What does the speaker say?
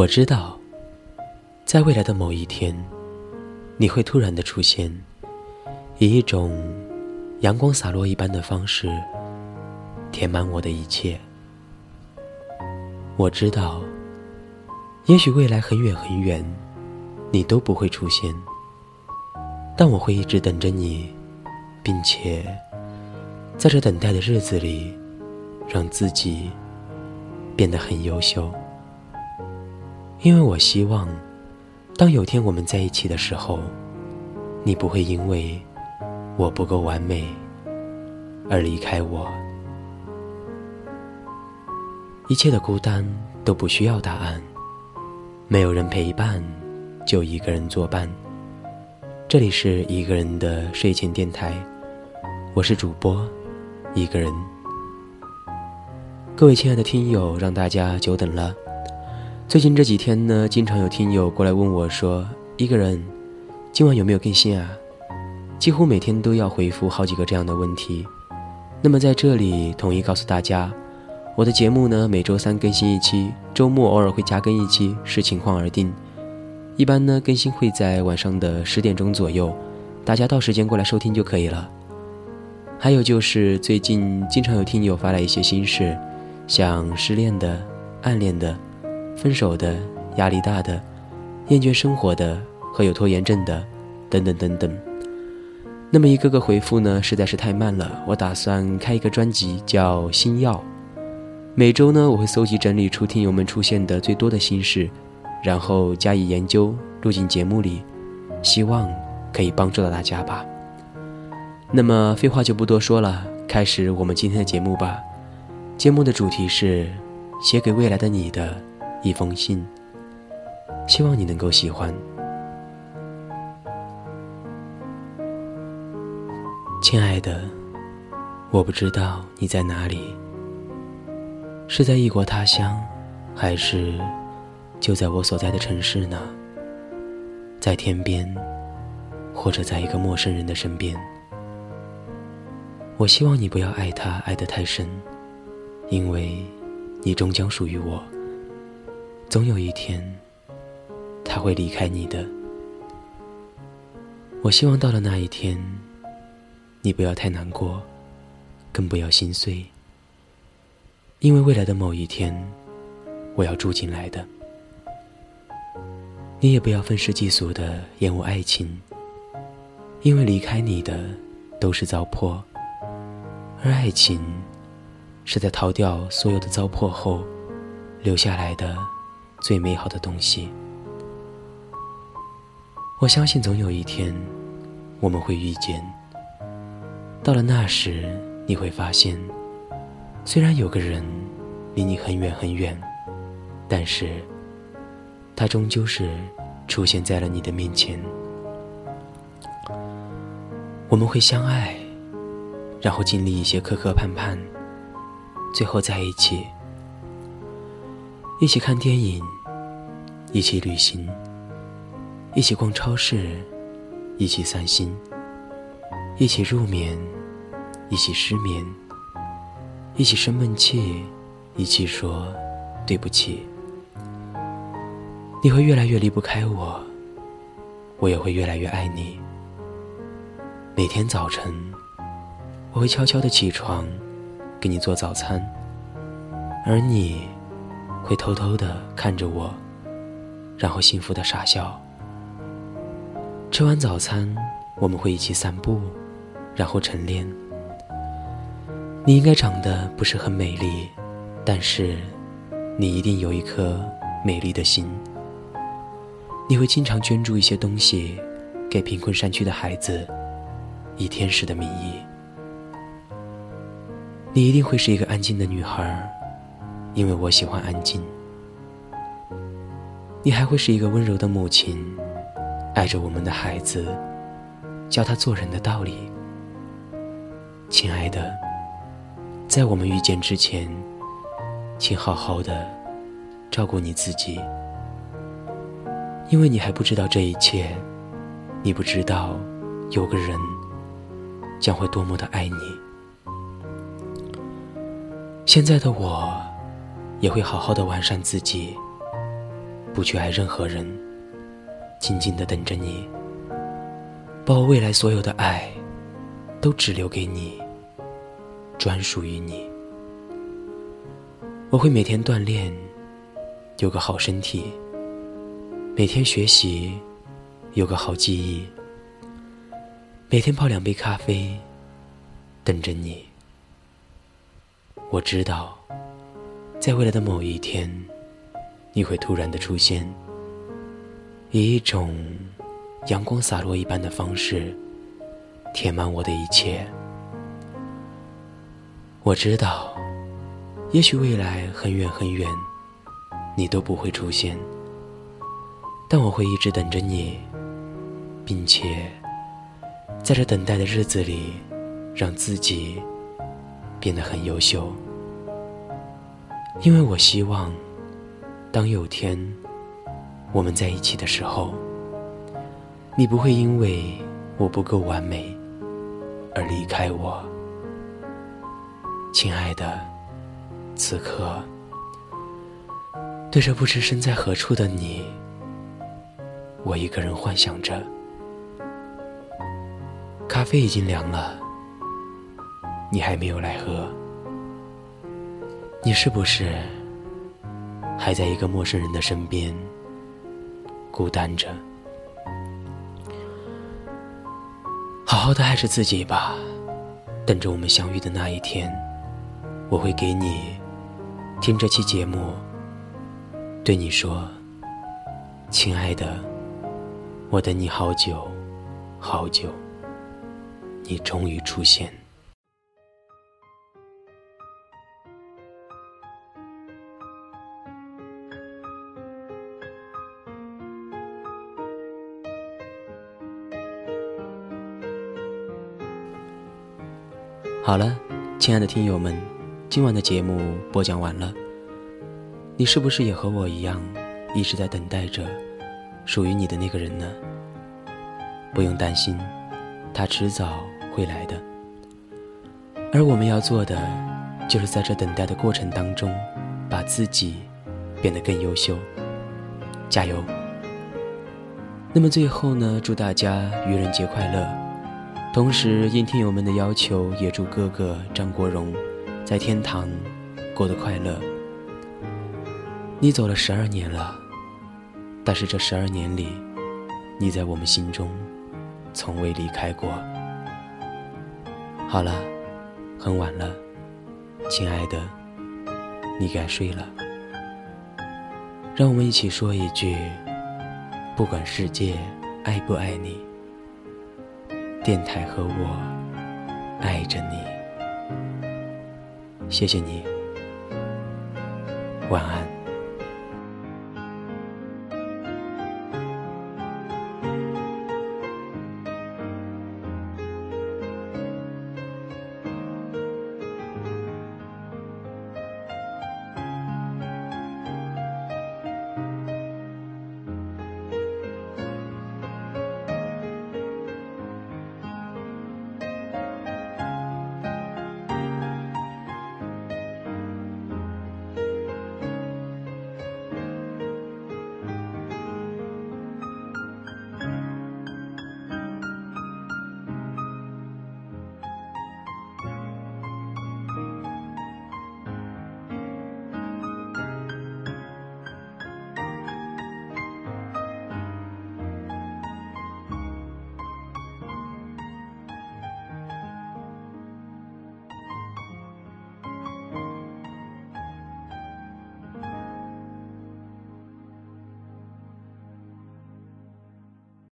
我知道，在未来的某一天，你会突然的出现，以一种阳光洒落一般的方式，填满我的一切。我知道，也许未来很远很远，你都不会出现，但我会一直等着你，并且在这等待的日子里，让自己。变得很优秀，因为我希望，当有天我们在一起的时候，你不会因为我不够完美而离开我。一切的孤单都不需要答案，没有人陪伴，就一个人作伴。这里是一个人的睡前电台，我是主播，一个人。各位亲爱的听友，让大家久等了。最近这几天呢，经常有听友过来问我说：“一个人，今晚有没有更新啊？”几乎每天都要回复好几个这样的问题。那么在这里统一告诉大家，我的节目呢每周三更新一期，周末偶尔会加更一期，视情况而定。一般呢更新会在晚上的十点钟左右，大家到时间过来收听就可以了。还有就是最近经常有听友发来一些心事。像失恋的、暗恋的、分手的、压力大的、厌倦生活的和有拖延症的，等等等等。那么一个个回复呢，实在是太慢了。我打算开一个专辑，叫《心药》。每周呢，我会搜集整理出听友们出现的最多的心事，然后加以研究，录进节目里，希望可以帮助到大家吧。那么废话就不多说了，开始我们今天的节目吧。节目的主题是写给未来的你的一封信，希望你能够喜欢。亲爱的，我不知道你在哪里，是在异国他乡，还是就在我所在的城市呢？在天边，或者在一个陌生人的身边。我希望你不要爱他爱得太深。因为，你终将属于我。总有一天，他会离开你的。我希望到了那一天，你不要太难过，更不要心碎。因为未来的某一天，我要住进来的。你也不要愤世嫉俗的厌恶爱情，因为离开你的都是糟粕，而爱情。是在逃掉所有的糟粕后，留下来的最美好的东西。我相信总有一天，我们会遇见。到了那时，你会发现，虽然有个人离你很远很远，但是，他终究是出现在了你的面前。我们会相爱，然后经历一些磕磕绊绊。最后在一起，一起看电影，一起旅行，一起逛超市，一起散心，一起入眠，一起失眠，一起生闷气，一起说对不起。你会越来越离不开我，我也会越来越爱你。每天早晨，我会悄悄的起床。给你做早餐，而你会偷偷的看着我，然后幸福的傻笑。吃完早餐，我们会一起散步，然后晨练。你应该长得不是很美丽，但是你一定有一颗美丽的心。你会经常捐助一些东西给贫困山区的孩子，以天使的名义。你一定会是一个安静的女孩，因为我喜欢安静。你还会是一个温柔的母亲，爱着我们的孩子，教他做人的道理。亲爱的，在我们遇见之前，请好好的照顾你自己，因为你还不知道这一切，你不知道有个人将会多么的爱你。现在的我，也会好好的完善自己，不去爱任何人，静静的等着你，把我未来所有的爱都只留给你，专属于你。我会每天锻炼，有个好身体；每天学习，有个好记忆；每天泡两杯咖啡，等着你。我知道，在未来的某一天，你会突然的出现，以一种阳光洒落一般的方式，填满我的一切。我知道。也许未来很远很远，你都不会出现，但我会一直等着你，并且在这等待的日子里，让自己变得很优秀。因为我希望，当有天我们在一起的时候，你不会因为我不够完美而离开我，亲爱的。此刻，对着不知身在何处的你，我一个人幻想着。咖啡已经凉了，你还没有来喝。你是不是还在一个陌生人的身边孤单着？好好的爱着自己吧，等着我们相遇的那一天，我会给你。听这期节目，对你说：“亲爱的，我等你好久，好久，你终于出现。”好了，亲爱的听友们。今晚的节目播讲完了，你是不是也和我一样，一直在等待着属于你的那个人呢？不用担心，他迟早会来的。而我们要做的，就是在这等待的过程当中，把自己变得更优秀。加油！那么最后呢，祝大家愚人节快乐！同时应听友们的要求，也祝哥哥张国荣。在天堂过得快乐。你走了十二年了，但是这十二年里，你在我们心中从未离开过。好了，很晚了，亲爱的，你该睡了。让我们一起说一句：不管世界爱不爱你，电台和我爱着你。谢谢你，晚安。